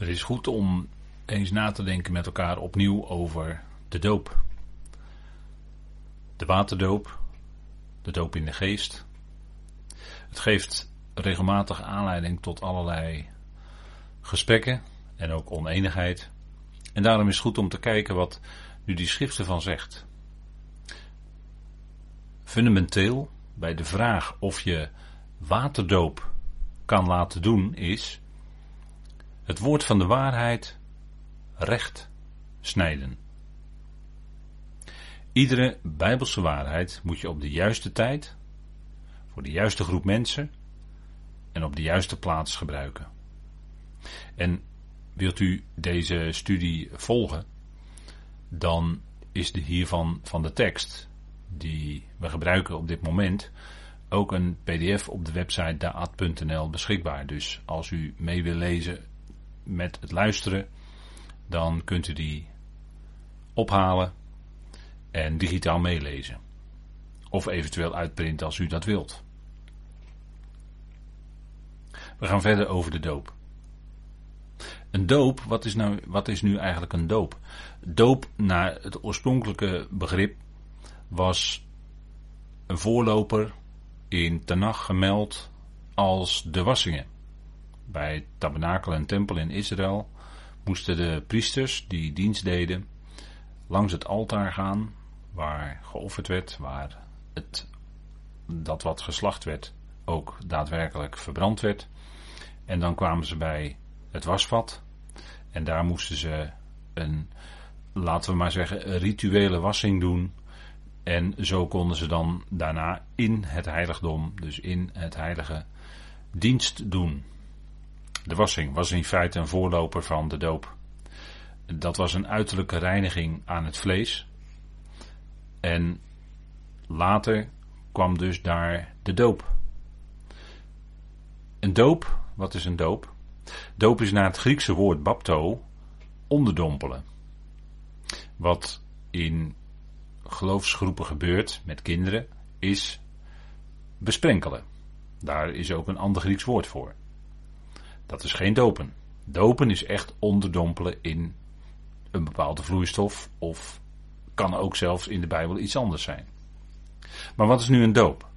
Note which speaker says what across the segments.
Speaker 1: Het is goed om eens na te denken met elkaar opnieuw over de doop. De waterdoop, de doop in de geest. Het geeft regelmatig aanleiding tot allerlei gesprekken en ook oneenigheid. En daarom is het goed om te kijken wat nu die schrift ervan zegt. Fundamenteel bij de vraag of je waterdoop kan laten doen is het woord van de waarheid recht snijden. Iedere bijbelse waarheid moet je op de juiste tijd, voor de juiste groep mensen en op de juiste plaats gebruiken. En wilt u deze studie volgen, dan is de hiervan van de tekst die we gebruiken op dit moment ook een pdf op de website daad.nl beschikbaar. Dus als u mee wil lezen met het luisteren, dan kunt u die ophalen en digitaal meelezen. Of eventueel uitprinten als u dat wilt. We gaan verder over de doop. Een doop, wat is, nou, wat is nu eigenlijk een doop? Doop, naar het oorspronkelijke begrip, was een voorloper in Tanach gemeld als de wassingen. Bij tabernakel en tempel in Israël moesten de priesters die dienst deden langs het altaar gaan waar geofferd werd, waar het, dat wat geslacht werd ook daadwerkelijk verbrand werd. En dan kwamen ze bij het wasvat en daar moesten ze een, laten we maar zeggen, rituele wassing doen. En zo konden ze dan daarna in het heiligdom, dus in het heilige, dienst doen. De wassing was in feite een voorloper van de doop. Dat was een uiterlijke reiniging aan het vlees. En later kwam dus daar de doop. Een doop, wat is een doop? Doop is naar het Griekse woord bapto onderdompelen. Wat in geloofsgroepen gebeurt met kinderen is besprenkelen. Daar is ook een ander Grieks woord voor. Dat is geen dopen. Dopen is echt onderdompelen in een bepaalde vloeistof of kan ook zelfs in de Bijbel iets anders zijn. Maar wat is nu een doop?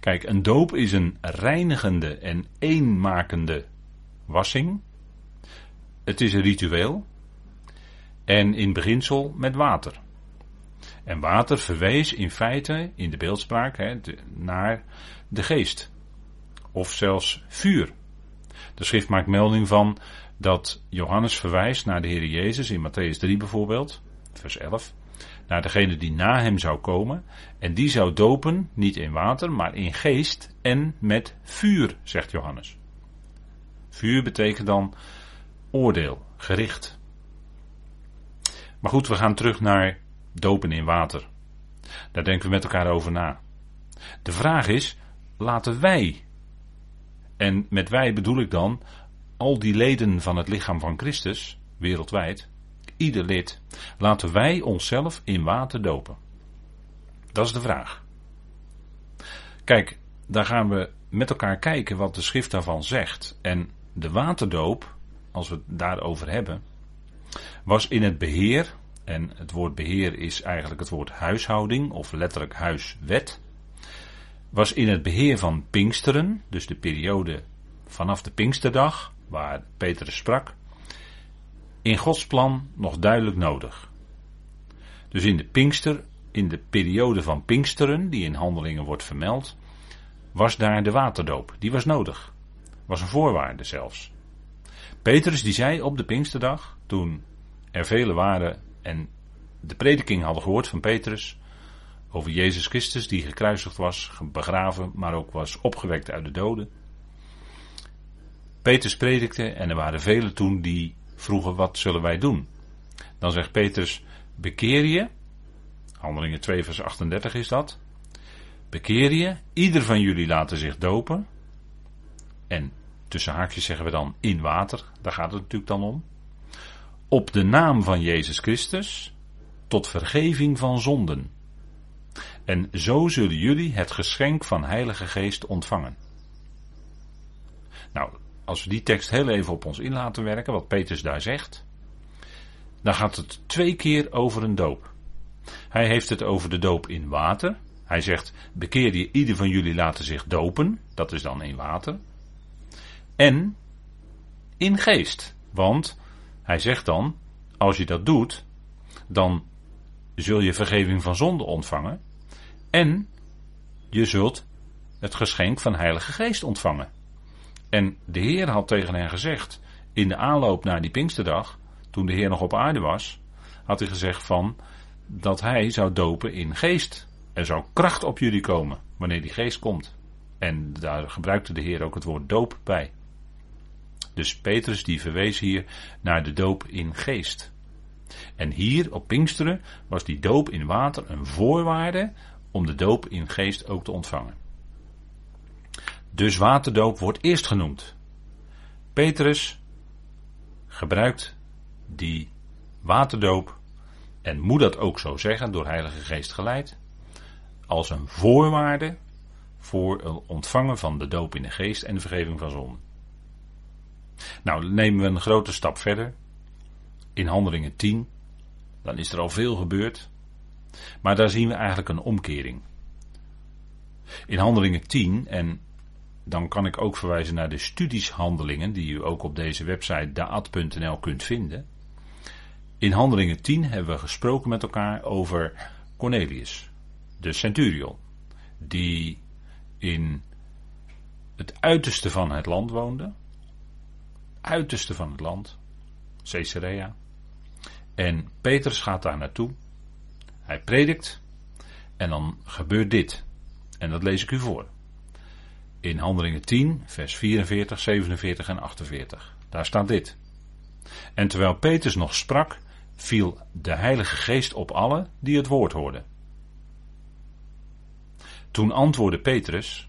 Speaker 1: Kijk, een doop is een reinigende en eenmakende wassing. Het is een ritueel en in beginsel met water. En water verwees in feite, in de beeldspraak, hè, naar de geest. Of zelfs vuur. De schrift maakt melding van dat Johannes verwijst naar de Heer Jezus in Matthäus 3 bijvoorbeeld, vers 11. Naar degene die na hem zou komen. En die zou dopen, niet in water, maar in geest en met vuur, zegt Johannes. Vuur betekent dan oordeel, gericht. Maar goed, we gaan terug naar dopen in water. Daar denken we met elkaar over na. De vraag is, laten wij en met wij bedoel ik dan al die leden van het lichaam van Christus, wereldwijd, ieder lid, laten wij onszelf in water dopen? Dat is de vraag. Kijk, daar gaan we met elkaar kijken wat de schrift daarvan zegt. En de waterdoop, als we het daarover hebben, was in het beheer, en het woord beheer is eigenlijk het woord huishouding, of letterlijk huiswet was in het beheer van Pinksteren, dus de periode vanaf de Pinksterdag, waar Petrus sprak, in Gods plan nog duidelijk nodig. Dus in de Pinkster, in de periode van Pinksteren, die in handelingen wordt vermeld, was daar de waterdoop. Die was nodig. Was een voorwaarde zelfs. Petrus die zei op de Pinksterdag, toen er velen waren en de prediking hadden gehoord van Petrus, over Jezus Christus die gekruisigd was, begraven, maar ook was opgewekt uit de doden. Petrus predikte en er waren velen toen die vroegen wat zullen wij doen. Dan zegt Petrus, bekeer je, handelingen 2 vers 38 is dat, bekeer je, ieder van jullie laten zich dopen, en tussen haakjes zeggen we dan in water, daar gaat het natuurlijk dan om, op de naam van Jezus Christus, tot vergeving van zonden. En zo zullen jullie het geschenk van Heilige Geest ontvangen. Nou, als we die tekst heel even op ons in laten werken, wat Petrus daar zegt, dan gaat het twee keer over een doop. Hij heeft het over de doop in water. Hij zegt, bekeer je, ieder van jullie laten zich dopen. Dat is dan in water. En in geest. Want hij zegt dan, als je dat doet, dan zul je vergeving van zonde ontvangen. En je zult het geschenk van Heilige Geest ontvangen. En de Heer had tegen hen gezegd, in de aanloop naar die Pinksterdag, toen de Heer nog op aarde was, had hij gezegd van dat hij zou dopen in geest. Er zou kracht op jullie komen wanneer die geest komt. En daar gebruikte de Heer ook het woord doop bij. Dus Petrus die verwees hier naar de doop in geest. En hier op Pinksteren was die doop in water een voorwaarde om de doop in geest ook te ontvangen. Dus waterdoop wordt eerst genoemd. Petrus gebruikt die waterdoop, en moet dat ook zo zeggen, door Heilige Geest geleid, als een voorwaarde voor het ontvangen van de doop in de geest en de vergeving van zonde. Nou, nemen we een grote stap verder. In Handelingen 10, dan is er al veel gebeurd. Maar daar zien we eigenlijk een omkering. In Handelingen 10, en dan kan ik ook verwijzen naar de studieshandelingen, die u ook op deze website daad.nl kunt vinden. In Handelingen 10 hebben we gesproken met elkaar over Cornelius, de centurion, die in het uiterste van het land woonde, uiterste van het land, Caesarea. En Petrus gaat daar naartoe. Hij predikt. En dan gebeurt dit. En dat lees ik u voor. In Handelingen 10, vers 44, 47 en 48. Daar staat dit. En terwijl Petrus nog sprak, viel de Heilige Geest op allen die het woord hoorden. Toen antwoordde Petrus: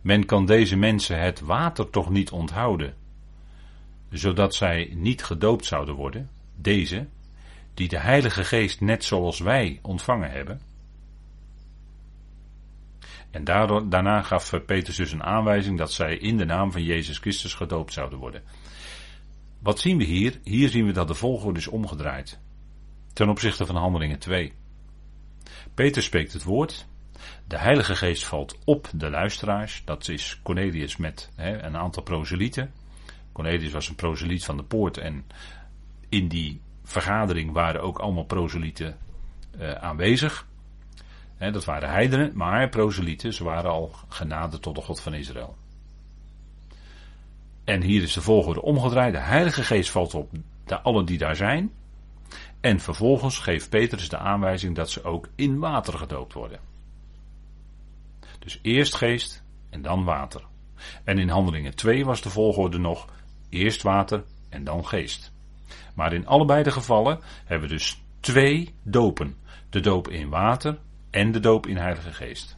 Speaker 1: Men kan deze mensen het water toch niet onthouden, zodat zij niet gedoopt zouden worden, deze, die de Heilige Geest net zoals wij ontvangen hebben. En daardoor, daarna gaf Petrus dus een aanwijzing dat zij in de naam van Jezus Christus gedoopt zouden worden. Wat zien we hier? Hier zien we dat de volgorde is omgedraaid. Ten opzichte van Handelingen 2. Peter spreekt het woord. De Heilige Geest valt op de luisteraars. Dat is Cornelius met hè, een aantal proselieten. Cornelius was een proseliet van de poort en in die vergadering waren ook allemaal proselieten uh, aanwezig. dat waren heidenen, maar proselieten, ze waren al genade tot de God van Israël. En hier is de volgorde omgedraaid. De Heilige Geest valt op de allen die daar zijn. En vervolgens geeft Petrus de aanwijzing dat ze ook in water gedoopt worden. Dus eerst geest en dan water. En in Handelingen 2 was de volgorde nog Eerst water en dan geest. Maar in allebei de gevallen hebben we dus twee dopen. De doop in water en de doop in Heilige Geest.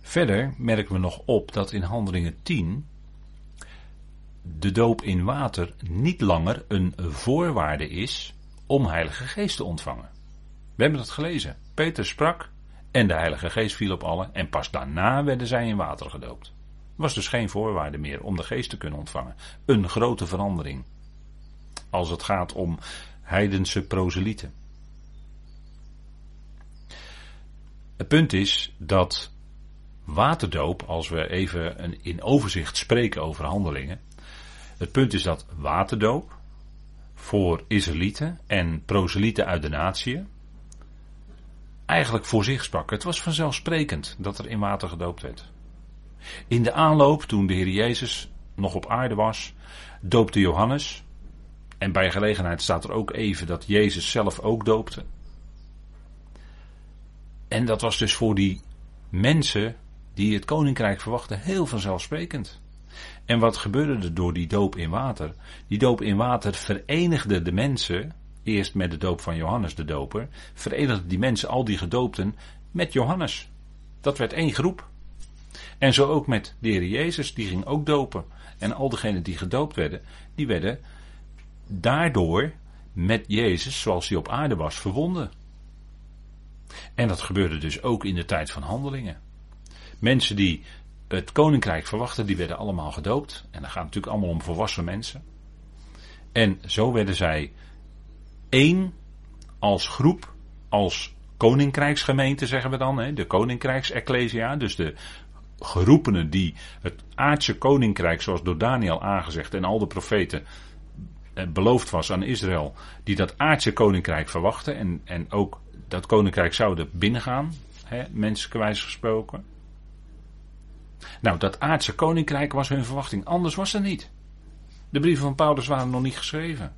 Speaker 1: Verder merken we nog op dat in Handelingen 10 de doop in water niet langer een voorwaarde is om Heilige Geest te ontvangen. We hebben dat gelezen. Peter sprak en de Heilige Geest viel op allen. En pas daarna werden zij in water gedoopt. Was dus geen voorwaarde meer om de Geest te kunnen ontvangen. Een grote verandering. Als het gaat om heidense proselieten. Het punt is dat waterdoop, als we even in overzicht spreken over handelingen. Het punt is dat waterdoop voor Israëlieten en proselieten uit de natie eigenlijk voor zich sprak. Het was vanzelfsprekend dat er in water gedoopt werd. In de aanloop, toen de Heer Jezus nog op aarde was, doopte Johannes. En bij gelegenheid staat er ook even dat Jezus zelf ook doopte. En dat was dus voor die mensen die het koninkrijk verwachten heel vanzelfsprekend. En wat gebeurde er door die doop in water? Die doop in water verenigde de mensen eerst met de doop van Johannes de Doper, verenigden die mensen, al die gedoopten, met Johannes. Dat werd één groep. En zo ook met de Heer Jezus, die ging ook dopen. En al degenen die gedoopt werden, die werden daardoor met Jezus, zoals hij op aarde was, verwonden. En dat gebeurde dus ook in de tijd van handelingen. mensen die het koninkrijk verwachten, die werden allemaal gedoopt. En dat gaat natuurlijk allemaal om volwassen mensen. En zo werden zij één als groep, als koninkrijksgemeente zeggen we dan, de koninkrijksecclesia, dus de geroepenen die het aardse koninkrijk, zoals door Daniel aangezegd en al de profeten eh, beloofd was aan Israël, die dat aardse koninkrijk verwachten en, en ook dat koninkrijk zouden binnengaan, hè, gesproken. Nou, dat aardse koninkrijk was hun verwachting, anders was het niet. De brieven van Paulus waren nog niet geschreven.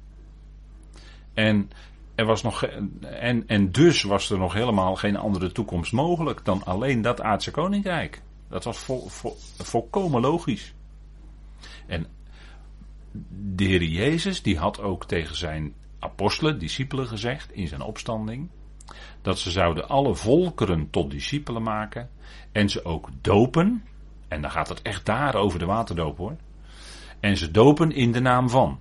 Speaker 1: En, er was nog, en, en dus was er nog helemaal geen andere toekomst mogelijk dan alleen dat aardse koninkrijk. Dat was vol, vol, volkomen logisch. En de Heer Jezus die had ook tegen zijn apostelen, discipelen gezegd in zijn opstanding, dat ze zouden alle volkeren tot discipelen maken en ze ook dopen, en dan gaat het echt daar over de waterdoop hoor, en ze dopen in de naam van.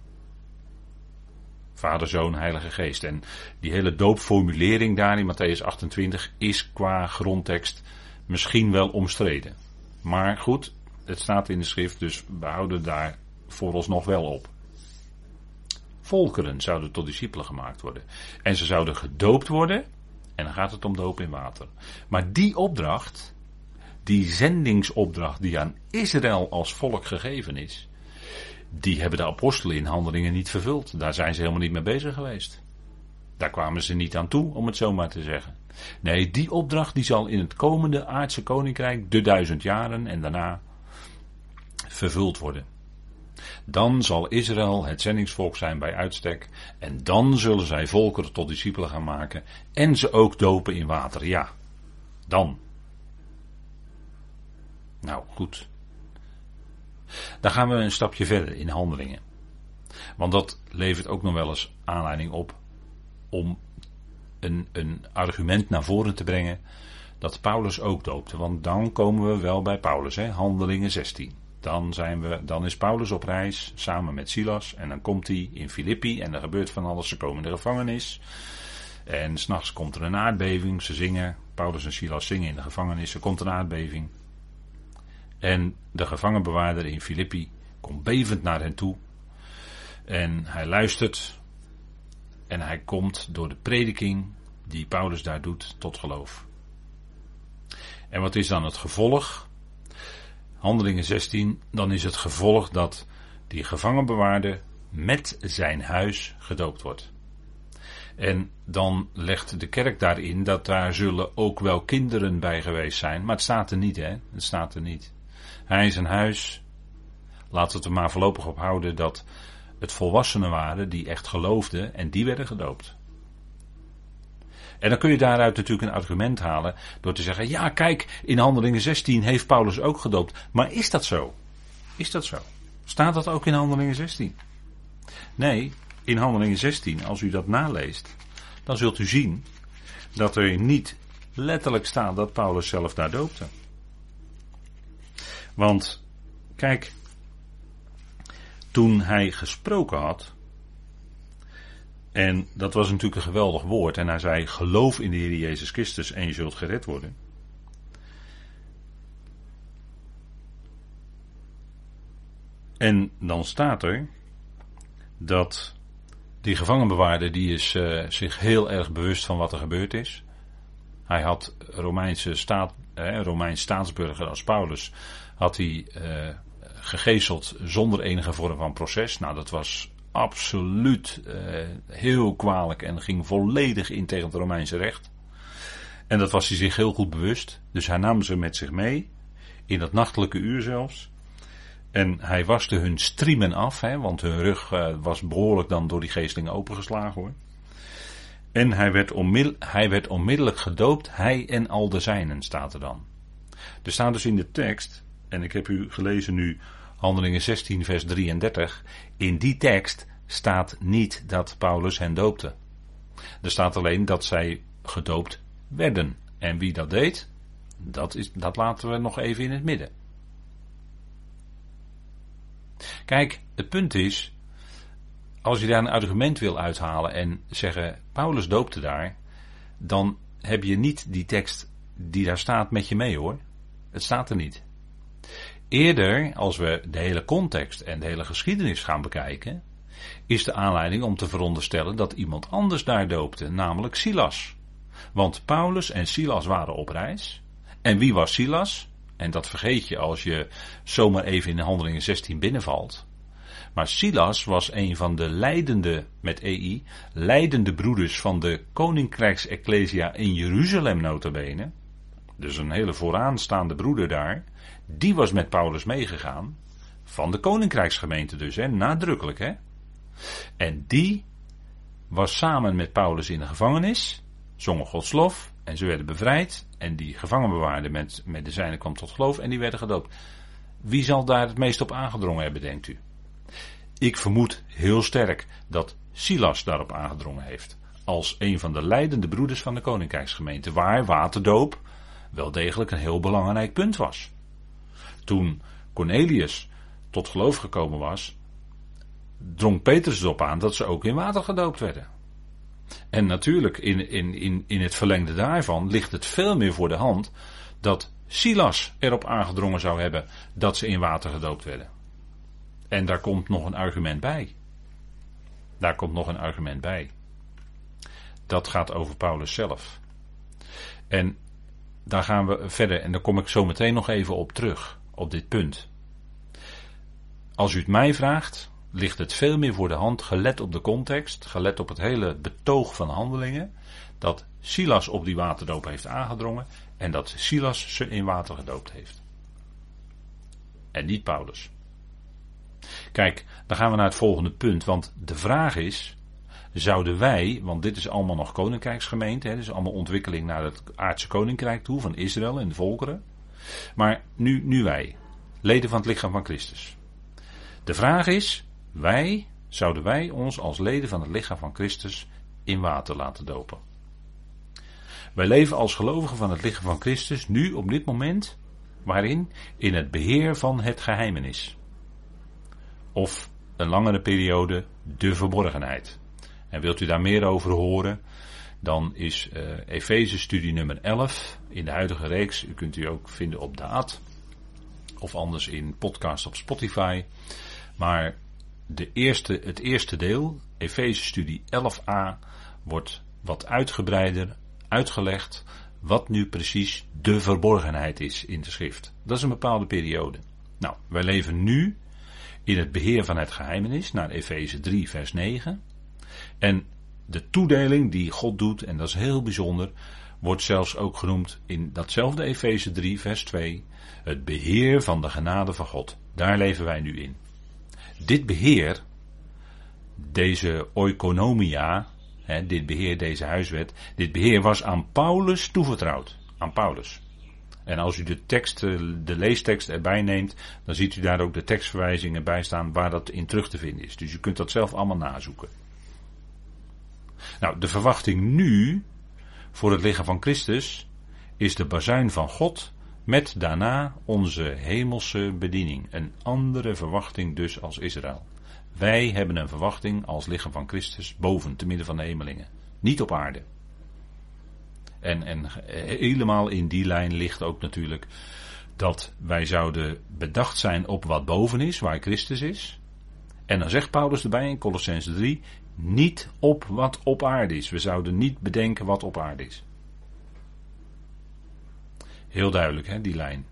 Speaker 1: Vader, Zoon, Heilige Geest. En die hele doopformulering daar in Matthäus 28 is qua grondtekst misschien wel omstreden. Maar goed, het staat in de schrift, dus we houden daar vooralsnog wel op. Volkeren zouden tot discipelen gemaakt worden. En ze zouden gedoopt worden. En dan gaat het om doop in water. Maar die opdracht, die zendingsopdracht die aan Israël als volk gegeven is, die hebben de apostelen in handelingen niet vervuld. Daar zijn ze helemaal niet mee bezig geweest. Daar kwamen ze niet aan toe, om het zo maar te zeggen. Nee, die opdracht die zal in het komende aardse koninkrijk, de duizend jaren en daarna, vervuld worden. Dan zal Israël het zendingsvolk zijn bij uitstek. En dan zullen zij volkeren tot discipelen gaan maken. En ze ook dopen in water. Ja, dan. Nou goed. Dan gaan we een stapje verder in handelingen. Want dat levert ook nog wel eens aanleiding op om een, een argument naar voren te brengen dat Paulus ook doopte. Want dan komen we wel bij Paulus, hè? handelingen 16. Dan, zijn we, dan is Paulus op reis samen met Silas en dan komt hij in Filippi en er gebeurt van alles. Ze komen in de gevangenis en s'nachts komt er een aardbeving. Ze zingen, Paulus en Silas zingen in de gevangenis, er komt een aardbeving. En de gevangenbewaarder in Filippi komt bevend naar hen toe. En hij luistert. En hij komt door de prediking die Paulus daar doet tot geloof. En wat is dan het gevolg? Handelingen 16, dan is het gevolg dat die gevangenbewaarder met zijn huis gedoopt wordt. En dan legt de kerk daarin dat daar zullen ook wel kinderen bij geweest zijn. Maar het staat er niet, hè? Het staat er niet. Hij is een huis. Laten we het er maar voorlopig op houden dat het volwassenen waren die echt geloofden en die werden gedoopt. En dan kun je daaruit natuurlijk een argument halen door te zeggen: ja, kijk, in Handelingen 16 heeft Paulus ook gedoopt. Maar is dat zo? Is dat zo? Staat dat ook in Handelingen 16? Nee, in Handelingen 16, als u dat naleest, dan zult u zien dat er niet letterlijk staat dat Paulus zelf daar doopte. Want, kijk, toen hij gesproken had, en dat was natuurlijk een geweldig woord, en hij zei: geloof in de Heer Jezus Christus en je zult gered worden. En dan staat er dat die gevangenbewaarder die is uh, zich heel erg bewust van wat er gebeurd is. Hij had Romeinse staat, eh, Romeins staatsburger als Paulus had hij uh, gegezeld zonder enige vorm van proces. Nou, dat was absoluut uh, heel kwalijk en ging volledig in tegen het Romeinse recht. En dat was hij zich heel goed bewust. Dus hij nam ze met zich mee, in dat nachtelijke uur zelfs. En hij waste hun striemen af, hè, want hun rug uh, was behoorlijk dan door die geestelingen opengeslagen hoor. En hij werd, hij werd onmiddellijk gedoopt, hij en al de zijnen, staat er dan. Er staat dus in de tekst en ik heb u gelezen nu Handelingen 16, vers 33. In die tekst staat niet dat Paulus hen doopte. Er staat alleen dat zij gedoopt werden. En wie dat deed, dat, is, dat laten we nog even in het midden. Kijk, het punt is, als je daar een argument wil uithalen en zeggen Paulus doopte daar, dan heb je niet die tekst die daar staat met je mee hoor. Het staat er niet. Eerder, als we de hele context en de hele geschiedenis gaan bekijken, is de aanleiding om te veronderstellen dat iemand anders daar doopte, namelijk Silas. Want Paulus en Silas waren op reis. En wie was Silas? En dat vergeet je als je zomaar even in Handelingen 16 binnenvalt. Maar Silas was een van de leidende, met EI, leidende broeders van de Koninkrijksecclesia in Jeruzalem notabene. Dus een hele vooraanstaande broeder daar. Die was met Paulus meegegaan. Van de Koninkrijksgemeente dus, hè, nadrukkelijk hè. En die was samen met Paulus in de gevangenis, zongen Gods lof en ze werden bevrijd. En die gevangenbewaarde met, met de zijne kwam tot geloof en die werden gedoopt. Wie zal daar het meest op aangedrongen hebben, denkt u? Ik vermoed heel sterk dat Silas daarop aangedrongen heeft. Als een van de leidende broeders van de Koninkrijksgemeente, waar waterdoop wel degelijk een heel belangrijk punt was. Toen Cornelius tot geloof gekomen was, drong Petrus erop aan dat ze ook in water gedoopt werden. En natuurlijk, in, in, in, in het verlengde daarvan ligt het veel meer voor de hand dat Silas erop aangedrongen zou hebben dat ze in water gedoopt werden. En daar komt nog een argument bij. Daar komt nog een argument bij. Dat gaat over Paulus zelf. En daar gaan we verder, en daar kom ik zo meteen nog even op terug, op dit punt. Als u het mij vraagt, ligt het veel meer voor de hand, gelet op de context, gelet op het hele betoog van handelingen, dat Silas op die waterdoop heeft aangedrongen en dat Silas ze in water gedoopt heeft. En niet Paulus. Kijk, dan gaan we naar het volgende punt, want de vraag is, zouden wij, want dit is allemaal nog koninkrijksgemeente, hè, dit is allemaal ontwikkeling naar het aardse koninkrijk toe van Israël en de volkeren, maar nu, nu wij, leden van het lichaam van Christus. De vraag is, wij, zouden wij ons als leden van het lichaam van Christus in water laten dopen? Wij leven als gelovigen van het lichaam van Christus nu op dit moment, waarin? In het beheer van het geheimenis. Of een langere periode de verborgenheid. En wilt u daar meer over horen, dan is uh, Efeze studie nummer 11 in de huidige reeks. U kunt u ook vinden op Daad. Of anders in podcast op Spotify. Maar de eerste, het eerste deel, Efeze studie 11a, wordt wat uitgebreider uitgelegd wat nu precies de verborgenheid is in de schrift. Dat is een bepaalde periode. Nou, wij leven nu in het beheer van het geheimenis, naar Efeze 3, vers 9. En de toedeling die God doet, en dat is heel bijzonder, wordt zelfs ook genoemd in datzelfde Efeze 3, vers 2, het beheer van de genade van God. Daar leven wij nu in. Dit beheer, deze oikonomia, hè, dit beheer, deze huiswet, dit beheer was aan Paulus toevertrouwd. Aan Paulus. En als u de tekst, eh, de leestekst erbij neemt, dan ziet u daar ook de tekstverwijzingen bij staan waar dat in terug te vinden is. Dus u kunt dat zelf allemaal nazoeken. Nou, de verwachting nu voor het lichaam van Christus is de bazuin van God met daarna onze hemelse bediening. Een andere verwachting dus als Israël. Wij hebben een verwachting als lichaam van Christus boven, te midden van de hemelingen. Niet op aarde. En, en helemaal in die lijn ligt ook natuurlijk dat wij zouden bedacht zijn op wat boven is, waar Christus is. En dan zegt Paulus erbij in Colossense 3, niet op wat op aarde is. We zouden niet bedenken wat op aarde is. Heel duidelijk, hè, die lijn.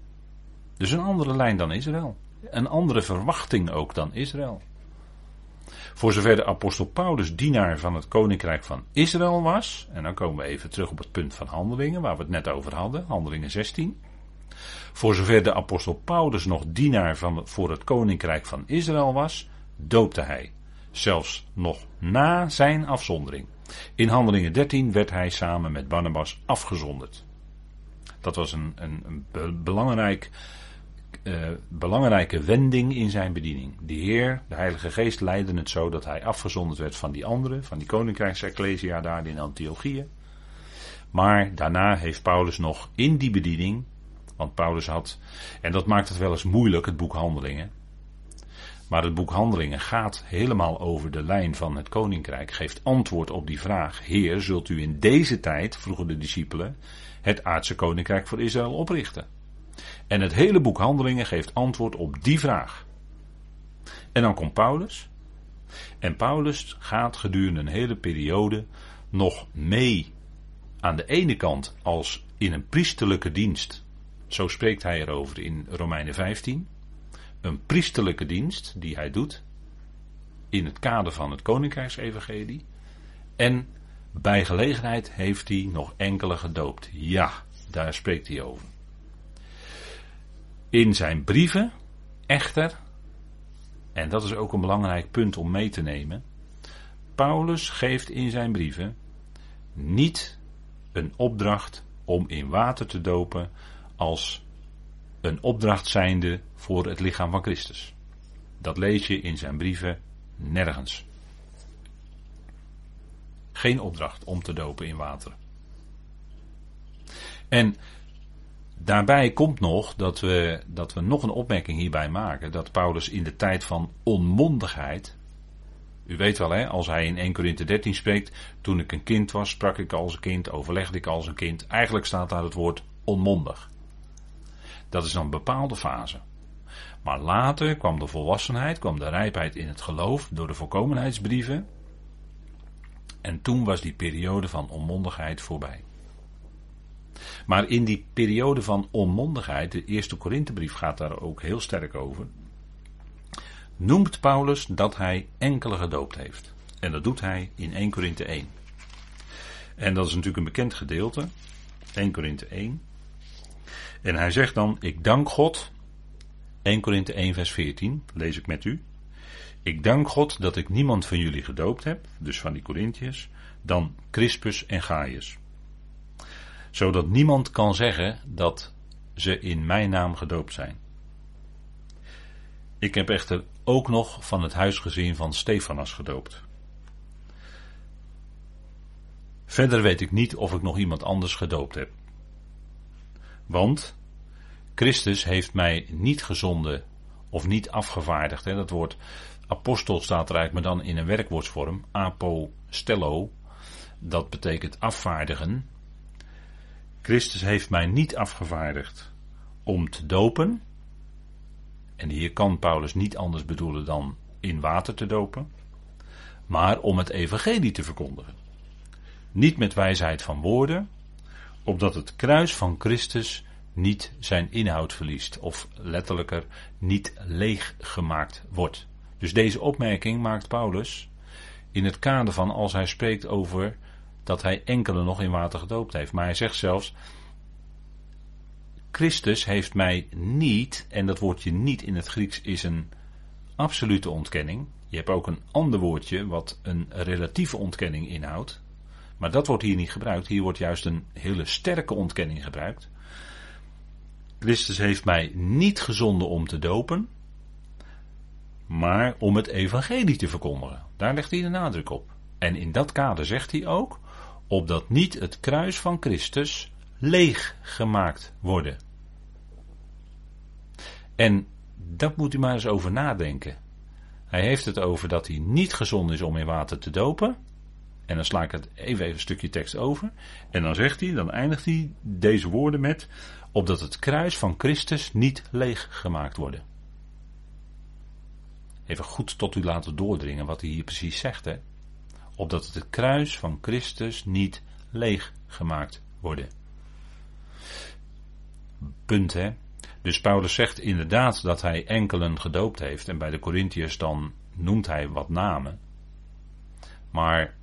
Speaker 1: Dus een andere lijn dan Israël. Een andere verwachting ook dan Israël. Voor zover de apostel Paulus dienaar van het koninkrijk van Israël was, en dan komen we even terug op het punt van handelingen, waar we het net over hadden, handelingen 16. Voor zover de apostel Paulus nog dienaar van, voor het koninkrijk van Israël was, doopte hij. Zelfs nog na zijn afzondering. In handelingen 13 werd hij samen met Barnabas afgezonderd. Dat was een, een, een belangrijk uh, belangrijke wending in zijn bediening. De Heer, de Heilige Geest, leidde het zo dat hij afgezonderd werd van die anderen, van die koninkrijksecclesia daar in Antiochië. Maar daarna heeft Paulus nog in die bediening, want Paulus had, en dat maakt het wel eens moeilijk, het boek Handelingen. Maar het boek Handelingen gaat helemaal over de lijn van het koninkrijk, geeft antwoord op die vraag: Heer, zult u in deze tijd, vroegen de discipelen, het aardse koninkrijk voor Israël oprichten? En het hele boek Handelingen geeft antwoord op die vraag. En dan komt Paulus. En Paulus gaat gedurende een hele periode nog mee aan de ene kant als in een priesterlijke dienst. Zo spreekt hij erover in Romeinen 15. Een priesterlijke dienst die hij doet in het kader van het Koninkrijksevangelie. En bij gelegenheid heeft hij nog enkele gedoopt. Ja, daar spreekt hij over. In zijn brieven, echter, en dat is ook een belangrijk punt om mee te nemen. Paulus geeft in zijn brieven niet een opdracht om in water te dopen als een opdracht zijnde voor het lichaam van Christus. Dat lees je in zijn brieven nergens. Geen opdracht om te dopen in water. En daarbij komt nog dat we, dat we nog een opmerking hierbij maken. Dat Paulus in de tijd van onmondigheid. U weet wel, hè, als hij in 1 Corinthië 13 spreekt. Toen ik een kind was, sprak ik als een kind, overlegde ik als een kind. Eigenlijk staat daar het woord onmondig. Dat is dan een bepaalde fase. Maar later kwam de volwassenheid, kwam de rijpheid in het geloof door de volkomenheidsbrieven. En toen was die periode van onmondigheid voorbij. Maar in die periode van onmondigheid, de eerste Korinthebrief gaat daar ook heel sterk over, noemt Paulus dat hij enkele gedoopt heeft. En dat doet hij in 1 Korinthe 1. En dat is natuurlijk een bekend gedeelte, 1 Korinthe 1. En hij zegt dan, ik dank God, 1 Korinthe 1 vers 14, lees ik met u. Ik dank God dat ik niemand van jullie gedoopt heb, dus van die Corinthiërs, dan Crispus en Gaius. Zodat niemand kan zeggen dat ze in mijn naam gedoopt zijn. Ik heb echter ook nog van het huisgezin van Stefanas gedoopt. Verder weet ik niet of ik nog iemand anders gedoopt heb. Want Christus heeft mij niet gezonden of niet afgevaardigd. Hè. Dat woord apostel staat er eigenlijk maar dan in een werkwoordsvorm. Apostello. Dat betekent afvaardigen. Christus heeft mij niet afgevaardigd om te dopen. En hier kan Paulus niet anders bedoelen dan in water te dopen. Maar om het evangelie te verkondigen. Niet met wijsheid van woorden, opdat het kruis van Christus niet zijn inhoud verliest, of letterlijker niet leeg gemaakt wordt. Dus deze opmerking maakt Paulus in het kader van als hij spreekt over dat hij enkele nog in water gedoopt heeft. Maar hij zegt zelfs, Christus heeft mij niet, en dat woordje niet in het Grieks is een absolute ontkenning. Je hebt ook een ander woordje wat een relatieve ontkenning inhoudt. Maar dat wordt hier niet gebruikt. Hier wordt juist een hele sterke ontkenning gebruikt. Christus heeft mij niet gezonden om te dopen, maar om het evangelie te verkondigen. Daar legt hij de nadruk op. En in dat kader zegt hij ook, opdat niet het kruis van Christus leeg gemaakt worden. En dat moet u maar eens over nadenken. Hij heeft het over dat hij niet gezond is om in water te dopen. En dan sla ik het even, een stukje tekst over. En dan zegt hij, dan eindigt hij deze woorden met: opdat het kruis van Christus niet leeg gemaakt worden. Even goed tot u laten doordringen wat hij hier precies zegt, hè? Opdat het kruis van Christus niet leeg gemaakt worden. Punt, hè? Dus Paulus zegt inderdaad dat hij enkelen gedoopt heeft. En bij de Corinthiërs dan noemt hij wat namen. Maar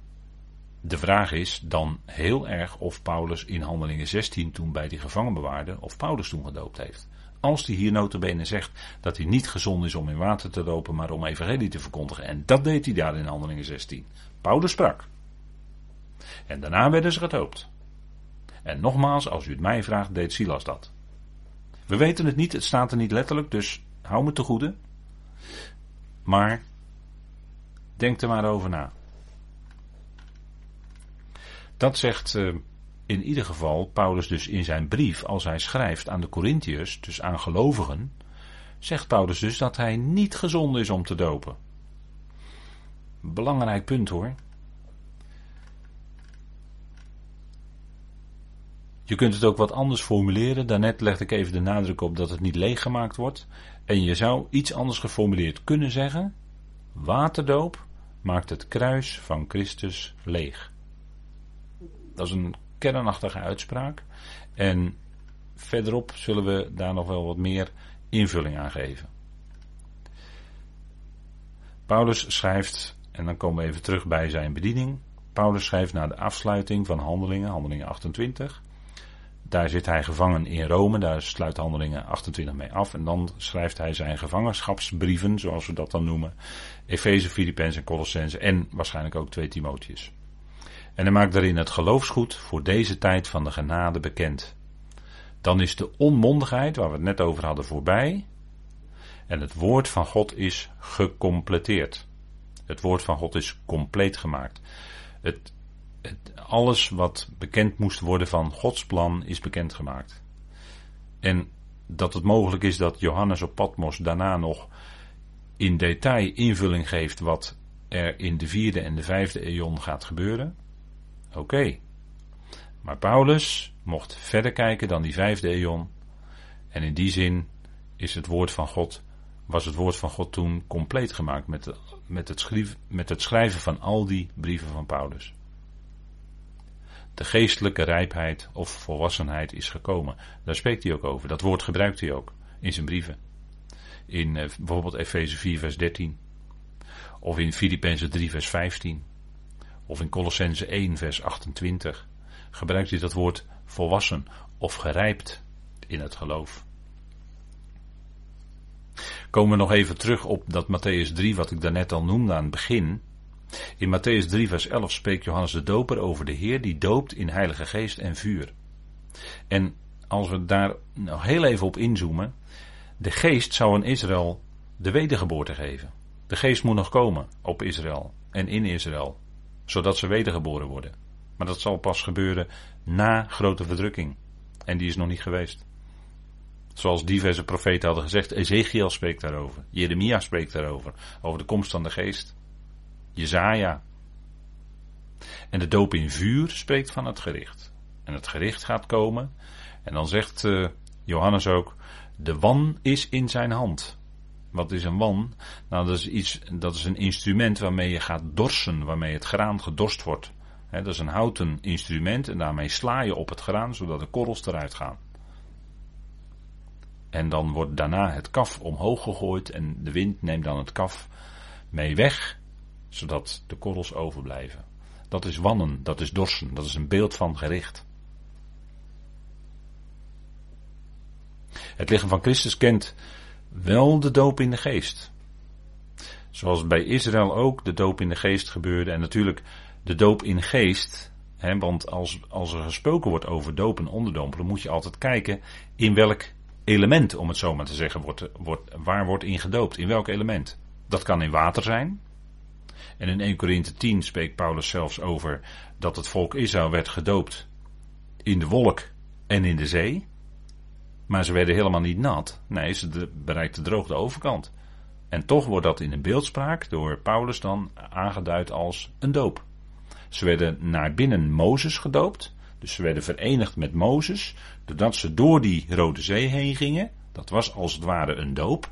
Speaker 1: de vraag is dan heel erg of Paulus in Handelingen 16 toen bij die gevangenbewaarde, of Paulus toen gedoopt heeft. Als hij hier notabene zegt dat hij niet gezond is om in water te lopen, maar om evangelie te verkondigen. En dat deed hij daar in Handelingen 16. Paulus sprak. En daarna werden ze gedoopt. En nogmaals, als u het mij vraagt, deed Silas dat. We weten het niet, het staat er niet letterlijk, dus hou me te goede. Maar denk er maar over na. Dat zegt uh, in ieder geval Paulus dus in zijn brief, als hij schrijft aan de Corinthiërs, dus aan gelovigen, zegt Paulus dus dat hij niet gezond is om te dopen. Belangrijk punt hoor. Je kunt het ook wat anders formuleren. Daarnet legde ik even de nadruk op dat het niet leeggemaakt wordt. En je zou iets anders geformuleerd kunnen zeggen. Waterdoop maakt het kruis van Christus leeg. Dat is een kernachtige uitspraak. En verderop zullen we daar nog wel wat meer invulling aan geven. Paulus schrijft, en dan komen we even terug bij zijn bediening. Paulus schrijft na de afsluiting van handelingen, handelingen 28. Daar zit hij gevangen in Rome, daar sluit handelingen 28 mee af. En dan schrijft hij zijn gevangenschapsbrieven, zoals we dat dan noemen. Efeze, Filippenzen en Colossense en waarschijnlijk ook twee Timotheus. En hij maakt daarin het geloofsgoed voor deze tijd van de genade bekend. Dan is de onmondigheid, waar we het net over hadden, voorbij. En het woord van God is gecompleteerd. Het woord van God is compleet gemaakt. Het, het, alles wat bekend moest worden van Gods plan is bekendgemaakt. En dat het mogelijk is dat Johannes op Patmos daarna nog in detail invulling geeft wat er in de vierde en de vijfde eon gaat gebeuren. Oké. Maar Paulus mocht verder kijken dan die vijfde eon. En in die zin is het woord van God, was het woord van God toen compleet gemaakt met, met, het, schrijven, met het schrijven van al die brieven van Paulus. De geestelijke rijpheid of volwassenheid is gekomen. Daar spreekt hij ook over. Dat woord gebruikt hij ook in zijn brieven. In uh, bijvoorbeeld Efeze 4 vers 13. Of in Filippenzen 3 vers 15. Of in Colossense 1 vers 28. Gebruikt hij dat woord volwassen of gerijpt in het geloof. Komen we nog even terug op dat Matthäus 3 wat ik daarnet al noemde aan het begin. In Matthäus 3 vers 11 spreekt Johannes de Doper over de Heer die doopt in heilige geest en vuur. En als we daar nog heel even op inzoomen. De geest zou aan Israël de wedergeboorte geven. De geest moet nog komen op Israël en in Israël. Zodat ze wedergeboren worden. Maar dat zal pas gebeuren na grote verdrukking. En die is nog niet geweest. Zoals diverse profeten hadden gezegd. Ezekiel spreekt daarover. Jeremia spreekt daarover. Over de komst van de geest. Jezaja. En de doop in vuur spreekt van het gericht. En het gericht gaat komen. En dan zegt uh, Johannes ook. De wan is in zijn hand. Wat is een wan? Nou, dat is iets, dat is een instrument waarmee je gaat dorsen, waarmee het graan gedorst wordt. dat is een houten instrument en daarmee sla je op het graan zodat de korrels eruit gaan. En dan wordt daarna het kaf omhoog gegooid en de wind neemt dan het kaf mee weg, zodat de korrels overblijven. Dat is wannen, dat is dorsen, dat is een beeld van gericht. Het lichaam van Christus kent wel de doop in de geest. Zoals bij Israël ook de doop in de geest gebeurde. En natuurlijk de doop in geest. Hè, want als, als er gesproken wordt over doop en onderdompelen, moet je altijd kijken in welk element, om het zo maar te zeggen, wordt, wordt, waar wordt in gedoopt. In welk element? Dat kan in water zijn. En in 1 Korinthe 10 spreekt Paulus zelfs over dat het volk Israël werd gedoopt in de wolk en in de zee. Maar ze werden helemaal niet nat. Nee, ze bereikten droog de overkant. En toch wordt dat in een beeldspraak door Paulus dan aangeduid als een doop. Ze werden naar binnen Mozes gedoopt. Dus ze werden verenigd met Mozes. Doordat ze door die Rode Zee heen gingen. Dat was als het ware een doop.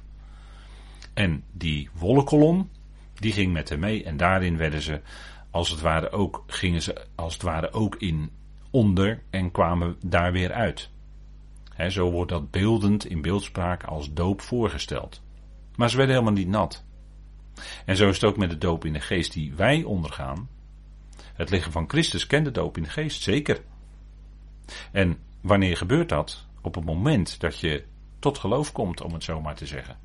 Speaker 1: En die wollenkolom, die ging met hem mee. En daarin werden ze, als het ware ook, gingen ze als het ware ook in onder en kwamen daar weer uit zo wordt dat beeldend in beeldspraak als doop voorgesteld. Maar ze werden helemaal niet nat. En zo is het ook met de doop in de geest die wij ondergaan. Het lichaam van Christus kent de doop in de geest, zeker. En wanneer gebeurt dat? Op het moment dat je tot geloof komt, om het zo maar te zeggen.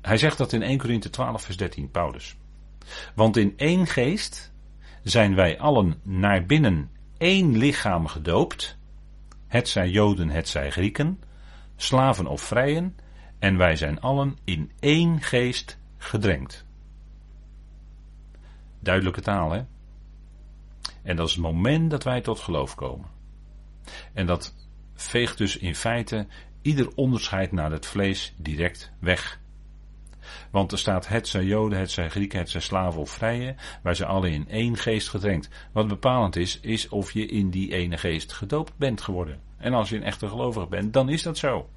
Speaker 1: Hij zegt dat in 1 Corinthië 12, vers 13, Paulus. Want in één geest zijn wij allen naar binnen één lichaam gedoopt het zij Joden, het zij Grieken, slaven of vrijen, en wij zijn allen in één geest gedrenkt. Duidelijke taal, hè? En dat is het moment dat wij tot geloof komen. En dat veegt dus in feite ieder onderscheid naar het vlees direct weg. Want er staat het zijn Joden, het zijn Grieken, het zijn slaven of vrije. Wij zijn alle in één geest gedrenkt. Wat bepalend is, is of je in die ene geest gedoopt bent geworden. En als je een echte gelovige bent, dan is dat zo.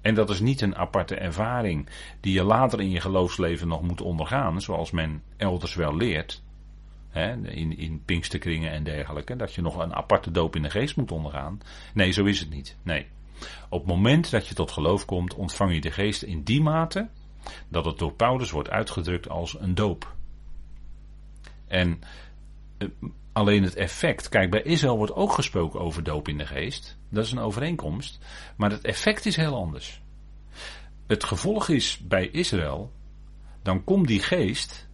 Speaker 1: En dat is niet een aparte ervaring die je later in je geloofsleven nog moet ondergaan, zoals men elders wel leert. In, in pinksterkringen en dergelijke, dat je nog een aparte doop in de geest moet ondergaan. Nee, zo is het niet. Nee. Op het moment dat je tot geloof komt, ontvang je de geest in die mate dat het door Paulus wordt uitgedrukt als een doop. En eh, alleen het effect, kijk, bij Israël wordt ook gesproken over doop in de geest. Dat is een overeenkomst. Maar het effect is heel anders. Het gevolg is bij Israël, dan komt die geest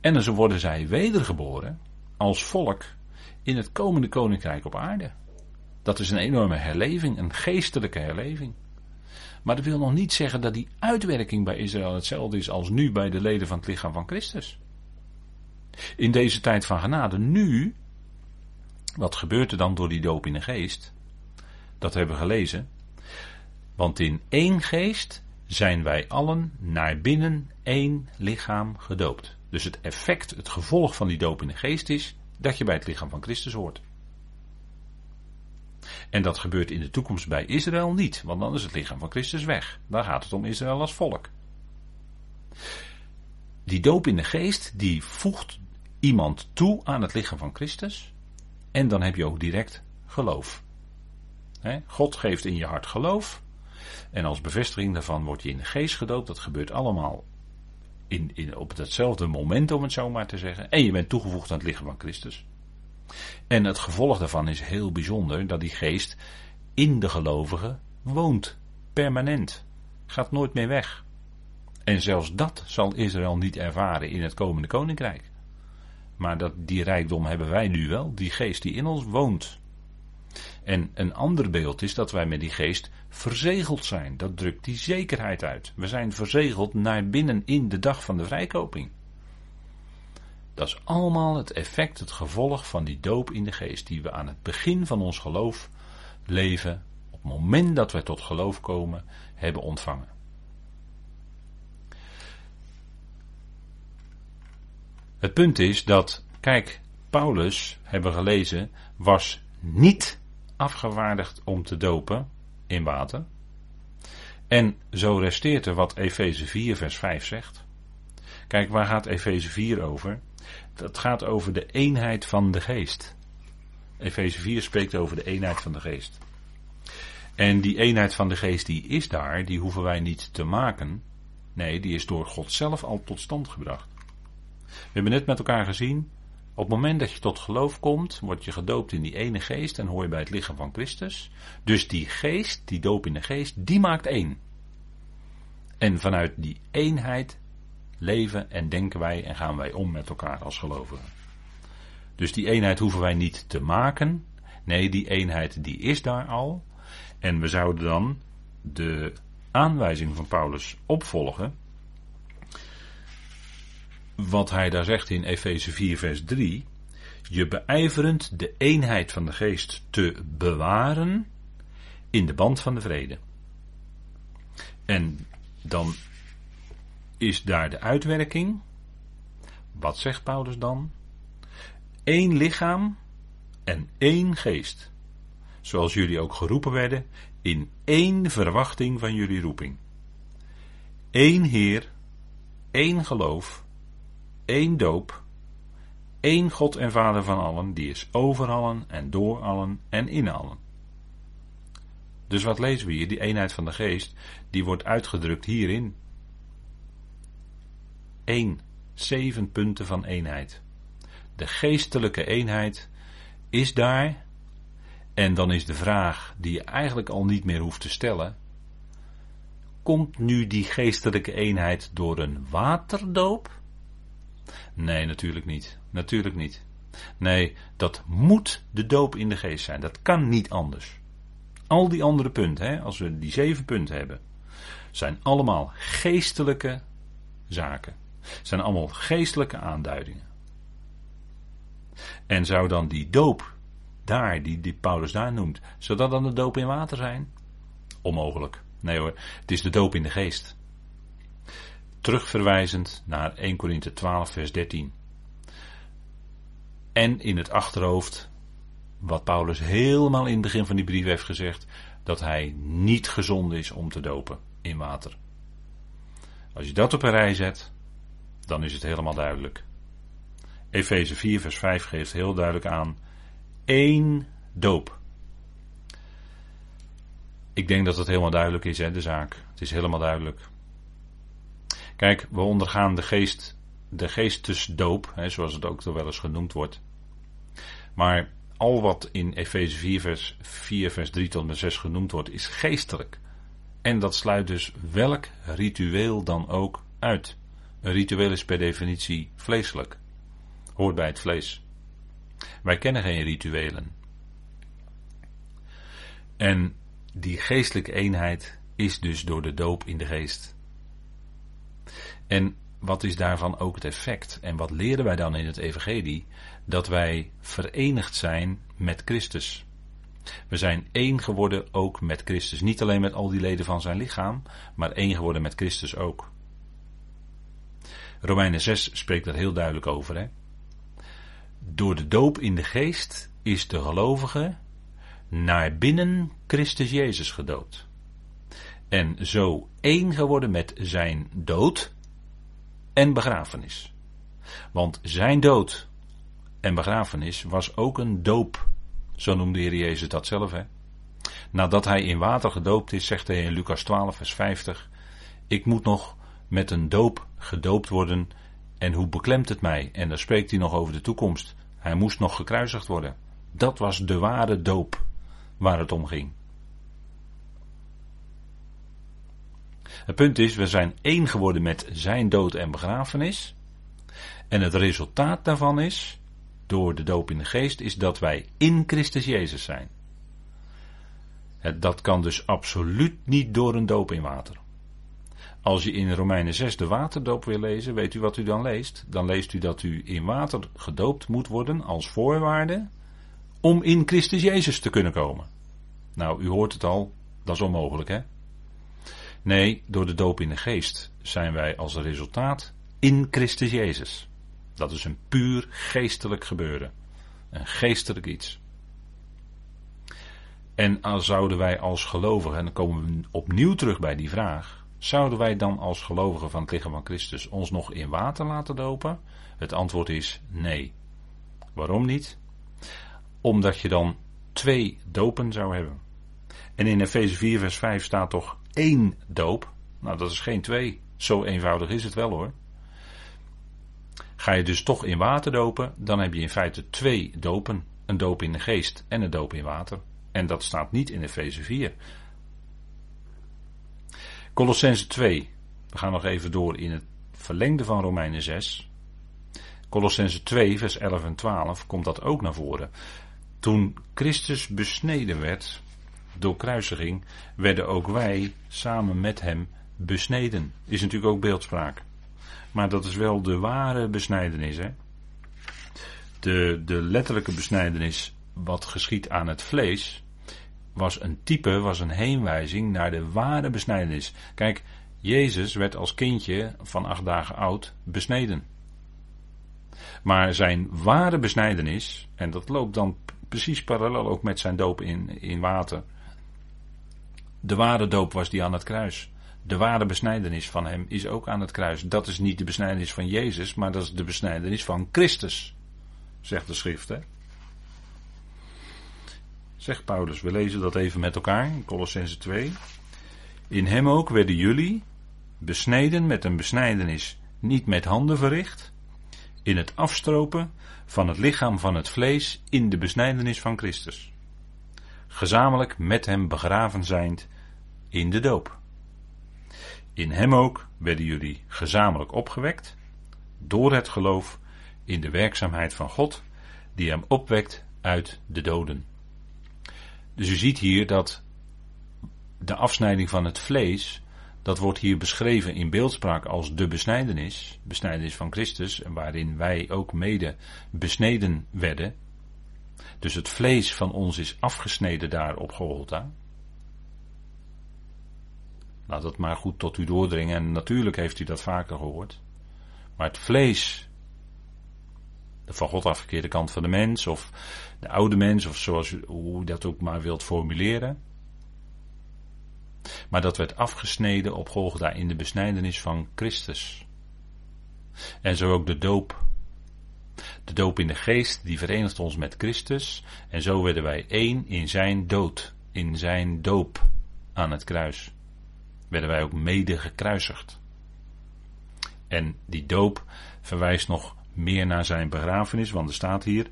Speaker 1: en dan worden zij wedergeboren als volk in het komende koninkrijk op aarde. Dat is een enorme herleving, een geestelijke herleving. Maar dat wil nog niet zeggen dat die uitwerking bij Israël hetzelfde is als nu bij de leden van het lichaam van Christus. In deze tijd van genade, nu, wat gebeurt er dan door die doop in de geest? Dat hebben we gelezen. Want in één geest zijn wij allen naar binnen één lichaam gedoopt. Dus het effect, het gevolg van die doop in de geest is dat je bij het lichaam van Christus hoort. En dat gebeurt in de toekomst bij Israël niet, want dan is het lichaam van Christus weg. Daar gaat het om Israël als volk. Die doop in de geest, die voegt iemand toe aan het lichaam van Christus. En dan heb je ook direct geloof. God geeft in je hart geloof. En als bevestiging daarvan word je in de geest gedoopt. Dat gebeurt allemaal in, in, op hetzelfde moment, om het zo maar te zeggen. En je bent toegevoegd aan het lichaam van Christus. En het gevolg daarvan is heel bijzonder dat die geest in de gelovige woont. Permanent. Gaat nooit meer weg. En zelfs dat zal Israël niet ervaren in het komende koninkrijk. Maar dat, die rijkdom hebben wij nu wel, die geest die in ons woont. En een ander beeld is dat wij met die geest verzegeld zijn. Dat drukt die zekerheid uit. We zijn verzegeld naar binnen in de dag van de vrijkoping. Dat is allemaal het effect, het gevolg van die doop in de geest, die we aan het begin van ons geloof leven, op het moment dat we tot geloof komen, hebben ontvangen. Het punt is dat, kijk, Paulus, hebben gelezen, was niet afgewaardigd om te dopen in water. En zo resteert er wat Efeze 4, vers 5 zegt. Kijk, waar gaat Efeze 4 over? Dat gaat over de eenheid van de geest. Efeze 4 spreekt over de eenheid van de geest. En die eenheid van de geest die is daar, die hoeven wij niet te maken. Nee, die is door God zelf al tot stand gebracht. We hebben net met elkaar gezien, op het moment dat je tot geloof komt, word je gedoopt in die ene geest en hoor je bij het lichaam van Christus. Dus die geest, die doop in de geest, die maakt één. En vanuit die eenheid leven en denken wij en gaan wij om met elkaar als gelovigen. Dus die eenheid hoeven wij niet te maken. Nee, die eenheid die is daar al. En we zouden dan de aanwijzing van Paulus opvolgen. Wat hij daar zegt in Efeze 4, vers 3. Je beijverend de eenheid van de geest te bewaren in de band van de vrede. En dan is daar de uitwerking. Wat zegt Paulus dan? Eén lichaam en één geest. Zoals jullie ook geroepen werden in één verwachting van jullie roeping. Eén Heer, één geloof, één doop, één God en Vader van allen, die is over allen en door allen en in allen. Dus wat lezen we hier? Die eenheid van de geest, die wordt uitgedrukt hierin. Eén, zeven punten van eenheid. De geestelijke eenheid is daar. En dan is de vraag die je eigenlijk al niet meer hoeft te stellen. Komt nu die geestelijke eenheid door een waterdoop? Nee, natuurlijk niet. Natuurlijk niet. Nee, dat moet de doop in de geest zijn. Dat kan niet anders. Al die andere punten, hè, als we die zeven punten hebben, zijn allemaal geestelijke zaken. Zijn allemaal geestelijke aanduidingen. En zou dan die doop daar, die, die Paulus daar noemt, zou dat dan de doop in water zijn? Onmogelijk. Nee hoor, het is de doop in de geest. terugverwijzend naar 1 Korinthe 12 vers 13. En in het achterhoofd wat Paulus helemaal in het begin van die brief heeft gezegd, dat hij niet gezond is om te dopen in water. Als je dat op een rij zet, dan is het helemaal duidelijk. Efeze 4 vers 5 geeft heel duidelijk aan één doop. Ik denk dat het helemaal duidelijk is, hè, de zaak. Het is helemaal duidelijk. Kijk, we ondergaan de geest, de geestesdoop, hè, zoals het ook wel eens genoemd wordt. Maar al wat in Efeze 4 vers, 4 vers 3 tot en met 6 genoemd wordt, is geestelijk. En dat sluit dus welk ritueel dan ook uit. Een ritueel is per definitie vleeselijk. Hoort bij het vlees. Wij kennen geen rituelen. En die geestelijke eenheid is dus door de doop in de geest. En wat is daarvan ook het effect? En wat leren wij dan in het Evangelie? Dat wij verenigd zijn met Christus. We zijn één geworden ook met Christus. Niet alleen met al die leden van zijn lichaam, maar één geworden met Christus ook. Romeinen 6 spreekt daar heel duidelijk over. Hè? Door de doop in de geest is de gelovige naar binnen Christus Jezus gedoopt. En zo één geworden met zijn dood en begrafenis. Want zijn dood en begrafenis was ook een doop. Zo noemde de Heer Jezus dat zelf. Hè? Nadat hij in water gedoopt is, zegt hij in Lucas 12, vers 50: Ik moet nog met een doop gedoopt worden. En hoe beklemt het mij? En dan spreekt hij nog over de toekomst. Hij moest nog gekruisigd worden. Dat was de ware doop waar het om ging. Het punt is, we zijn één geworden met zijn dood en begrafenis. En het resultaat daarvan is, door de doop in de geest, is dat wij in Christus Jezus zijn. Dat kan dus absoluut niet door een doop in water. Als je in Romeinen 6 de waterdoop wil lezen, weet u wat u dan leest? Dan leest u dat u in water gedoopt moet worden als voorwaarde om in Christus Jezus te kunnen komen. Nou, u hoort het al, dat is onmogelijk hè. Nee, door de doop in de geest zijn wij als resultaat in Christus Jezus. Dat is een puur geestelijk gebeuren. Een geestelijk iets. En als zouden wij als gelovigen, en dan komen we opnieuw terug bij die vraag, zouden wij dan als gelovigen van het lichaam van Christus ons nog in water laten dopen? Het antwoord is nee. Waarom niet? Omdat je dan twee dopen zou hebben. En in Efeze 4 vers 5 staat toch één doop. Nou, dat is geen twee. Zo eenvoudig is het wel hoor. Ga je dus toch in water dopen, dan heb je in feite twee dopen. Een doop in de geest en een doop in water. En dat staat niet in Efeze 4. Colossense 2. We gaan nog even door in het verlengde van Romeinen 6. Colossense 2, vers 11 en 12 komt dat ook naar voren. Toen Christus besneden werd, door kruisiging werden ook wij samen met hem besneden. Is natuurlijk ook beeldspraak. Maar dat is wel de ware besnijdenis. Hè? De, de letterlijke besnijdenis wat geschiet aan het vlees was een type, was een heenwijzing naar de ware besnijdenis. Kijk, Jezus werd als kindje van acht dagen oud besneden. Maar zijn ware besnijdenis, en dat loopt dan precies parallel ook met zijn doop in, in water, de ware doop was die aan het kruis. De ware besnijdenis van hem is ook aan het kruis. Dat is niet de besnijdenis van Jezus, maar dat is de besnijdenis van Christus, zegt de schrift. Zegt Paulus, we lezen dat even met elkaar in Colossense 2. In hem ook werden jullie besneden met een besnijdenis niet met handen verricht, in het afstropen van het lichaam van het vlees in de besnijdenis van Christus. Gezamenlijk met hem begraven zijnd in de doop. In hem ook werden jullie gezamenlijk opgewekt door het geloof in de werkzaamheid van God die hem opwekt uit de doden. Dus u ziet hier dat de afsnijding van het vlees, dat wordt hier beschreven in beeldspraak als de besnijdenis, besnijdenis van Christus, waarin wij ook mede besneden werden. Dus het vlees van ons is afgesneden daar op Golgotha. Laat het maar goed tot u doordringen. En natuurlijk heeft u dat vaker gehoord. Maar het vlees, van God afgekeerde kant van de mens, of de oude mens, of zoals hoe dat ook maar wilt formuleren. Maar dat werd afgesneden op Golgotha in de besnijdenis van Christus. En zo ook de doop. De doop in de geest, die verenigt ons met Christus. En zo werden wij één in zijn dood, in zijn doop aan het kruis. Werden wij ook mede gekruisigd. En die doop verwijst nog meer naar zijn begrafenis, want er staat hier.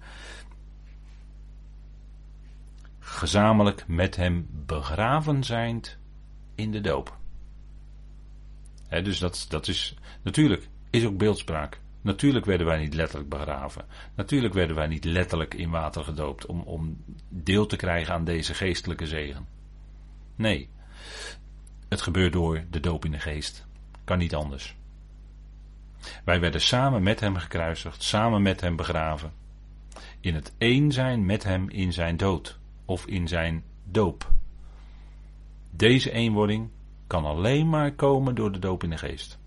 Speaker 1: Gezamenlijk met hem begraven zijnd in de doop. dus dat, dat is natuurlijk is ook beeldspraak. Natuurlijk werden wij niet letterlijk begraven. Natuurlijk werden wij niet letterlijk in water gedoopt om, om deel te krijgen aan deze geestelijke zegen. Nee, het gebeurt door de doop in de geest. Kan niet anders. Wij werden samen met hem gekruisigd, samen met hem begraven. In het één zijn met hem in zijn dood of in zijn doop. Deze eenwording kan alleen maar komen door de doop in de geest.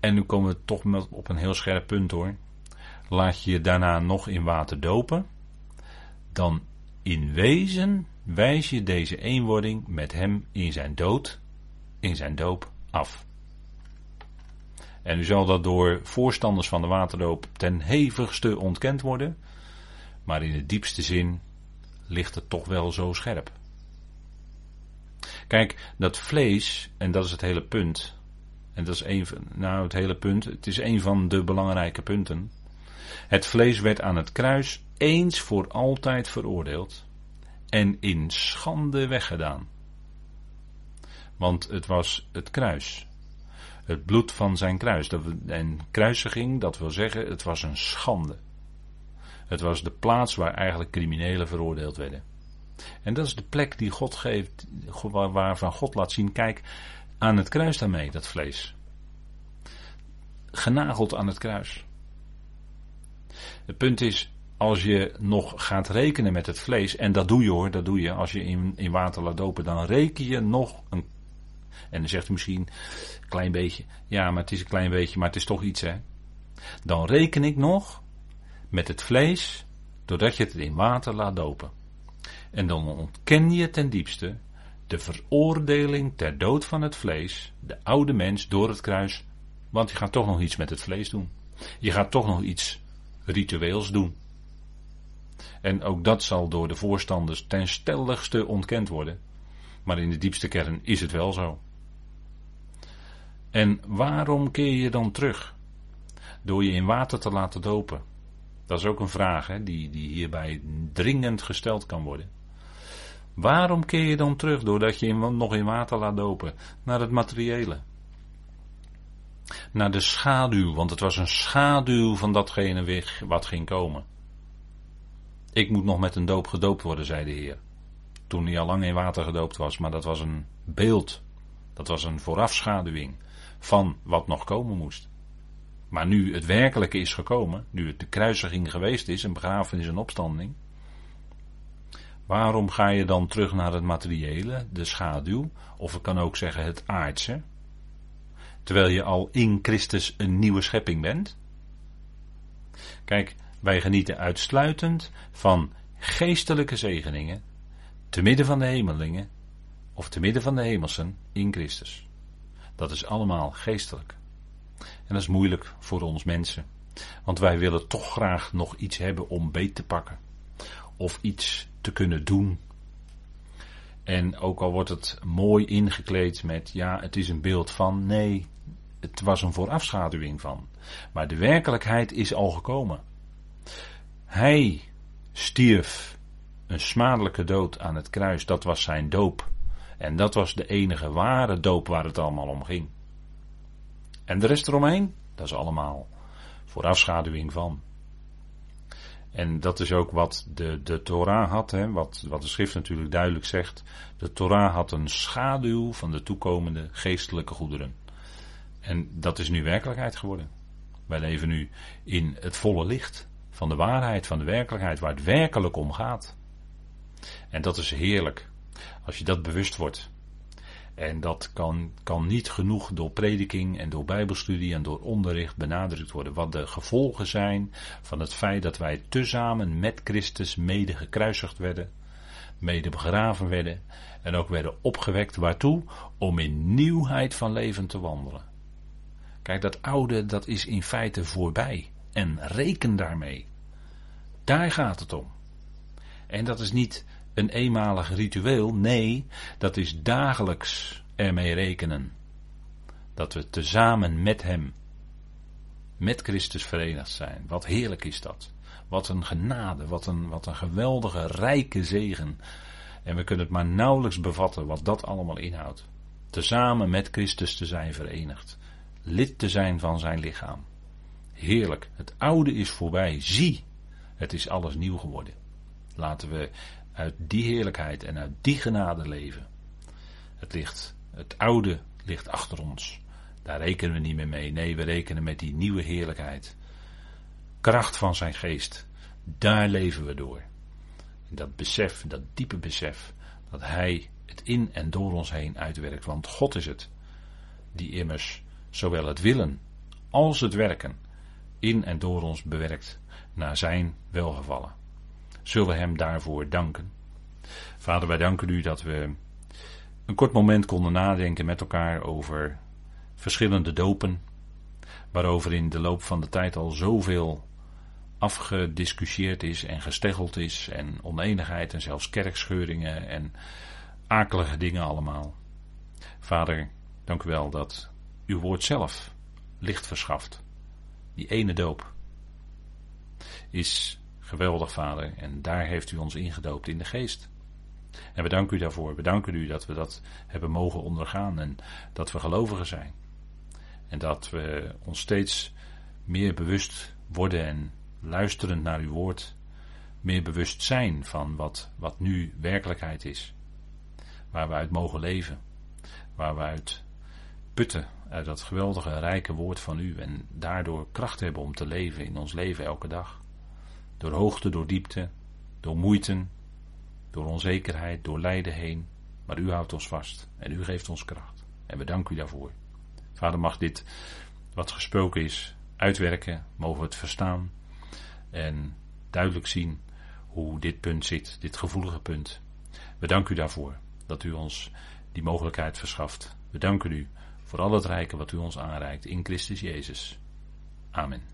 Speaker 1: En nu komen we toch op een heel scherp punt hoor. Laat je je daarna nog in water dopen, dan in wezen wijs je deze eenwording met hem in zijn dood, in zijn doop af. En nu zal dat door voorstanders van de waterdoop ten hevigste ontkend worden, maar in de diepste zin ligt het toch wel zo scherp. Kijk, dat vlees, en dat is het hele punt, en dat is een van, nou het hele punt, het is een van de belangrijke punten. Het vlees werd aan het kruis eens voor altijd veroordeeld en in schande weggedaan. Want het was het kruis. Het bloed van zijn kruis. En kruisiging, dat wil zeggen, het was een schande. Het was de plaats waar eigenlijk criminelen veroordeeld werden. En dat is de plek die God geeft, waarvan God laat zien, kijk, aan het kruis daarmee, dat vlees. Genageld aan het kruis. Het punt is, als je nog gaat rekenen met het vlees, en dat doe je hoor, dat doe je, als je in, in water laat dopen, dan reken je nog een. En dan zegt u misschien, klein beetje, ja, maar het is een klein beetje, maar het is toch iets hè. Dan reken ik nog met het vlees, doordat je het in water laat dopen. En dan ontken je ten diepste de veroordeling ter dood van het vlees, de oude mens door het kruis, want je gaat toch nog iets met het vlees doen. Je gaat toch nog iets ritueels doen. En ook dat zal door de voorstanders ten stelligste ontkend worden. Maar in de diepste kern is het wel zo. En waarom keer je dan terug? Door je in water te laten dopen. Dat is ook een vraag hè, die, die hierbij dringend gesteld kan worden. Waarom keer je dan terug doordat je nog in water laat dopen? Naar het materiële. Naar de schaduw, want het was een schaduw van datgene wat ging komen. Ik moet nog met een doop gedoopt worden, zei de Heer. Toen hij al lang in water gedoopt was, maar dat was een beeld. Dat was een voorafschaduwing van wat nog komen moest. Maar nu het werkelijke is gekomen, nu het de kruisiging geweest is, een begrafenis en opstanding, Waarom ga je dan terug naar het materiële, de schaduw, of ik kan ook zeggen het aardse, terwijl je al in Christus een nieuwe schepping bent? Kijk, wij genieten uitsluitend van geestelijke zegeningen, te midden van de hemelingen, of te midden van de hemelsen in Christus. Dat is allemaal geestelijk. En dat is moeilijk voor ons mensen, want wij willen toch graag nog iets hebben om beet te pakken, of iets te kunnen doen. En ook al wordt het mooi ingekleed met ja, het is een beeld van, nee, het was een voorafschaduwing van. Maar de werkelijkheid is al gekomen. Hij stierf een smadelijke dood aan het kruis, dat was zijn doop. En dat was de enige ware doop waar het allemaal om ging. En de rest eromheen, dat is allemaal voorafschaduwing van. En dat is ook wat de, de Torah had, hè, wat, wat de schrift natuurlijk duidelijk zegt. De Torah had een schaduw van de toekomende geestelijke goederen. En dat is nu werkelijkheid geworden. Wij leven nu in het volle licht van de waarheid, van de werkelijkheid, waar het werkelijk om gaat. En dat is heerlijk. Als je dat bewust wordt. En dat kan, kan niet genoeg door prediking en door bijbelstudie en door onderricht benadrukt worden. Wat de gevolgen zijn van het feit dat wij tezamen met Christus mede gekruisigd werden, mede begraven werden en ook werden opgewekt. Waartoe? Om in nieuwheid van leven te wandelen. Kijk, dat oude, dat is in feite voorbij. En reken daarmee. Daar gaat het om. En dat is niet een eenmalig ritueel. Nee, dat is dagelijks ermee rekenen. Dat we tezamen met Hem, met Christus verenigd zijn. Wat heerlijk is dat. Wat een genade, wat een, wat een geweldige, rijke zegen. En we kunnen het maar nauwelijks bevatten wat dat allemaal inhoudt. Tezamen met Christus te zijn verenigd. Lid te zijn van zijn lichaam. Heerlijk. Het oude is voorbij. Zie, het is alles nieuw geworden. Laten we uit die heerlijkheid en uit die genade leven. Het ligt, het oude ligt achter ons. Daar rekenen we niet meer mee. Nee, we rekenen met die nieuwe heerlijkheid. Kracht van zijn geest. Daar leven we door. In dat besef, dat diepe besef, dat hij het in en door ons heen uitwerkt. Want God is het, die immers zowel het willen als het werken in en door ons bewerkt naar zijn welgevallen zullen Hem daarvoor danken. Vader, wij danken U dat we een kort moment konden nadenken met elkaar over verschillende dopen, waarover in de loop van de tijd al zoveel afgediscussieerd is en gesteggeld is en oneenigheid en zelfs kerkscheuringen en akelige dingen allemaal. Vader, dank u wel dat uw woord zelf licht verschaft. Die ene doop is Geweldig, Vader. En daar heeft u ons ingedoopt in de geest. En we danken u daarvoor. We danken u dat we dat hebben mogen ondergaan en dat we gelovigen zijn. En dat we ons steeds meer bewust worden en luisterend naar uw woord, meer bewust zijn van wat, wat nu werkelijkheid is. Waar we uit mogen leven. Waar we uit putten uit dat geweldige, rijke woord van u en daardoor kracht hebben om te leven in ons leven elke dag. Door hoogte, door diepte, door moeite, door onzekerheid, door lijden heen. Maar u houdt ons vast en u geeft ons kracht. En we danken u daarvoor. Vader, mag dit wat gesproken is uitwerken, mogen we het verstaan en duidelijk zien hoe dit punt zit, dit gevoelige punt. We danken u daarvoor dat u ons die mogelijkheid verschaft. We danken u voor al het rijke wat u ons aanreikt in Christus Jezus. Amen.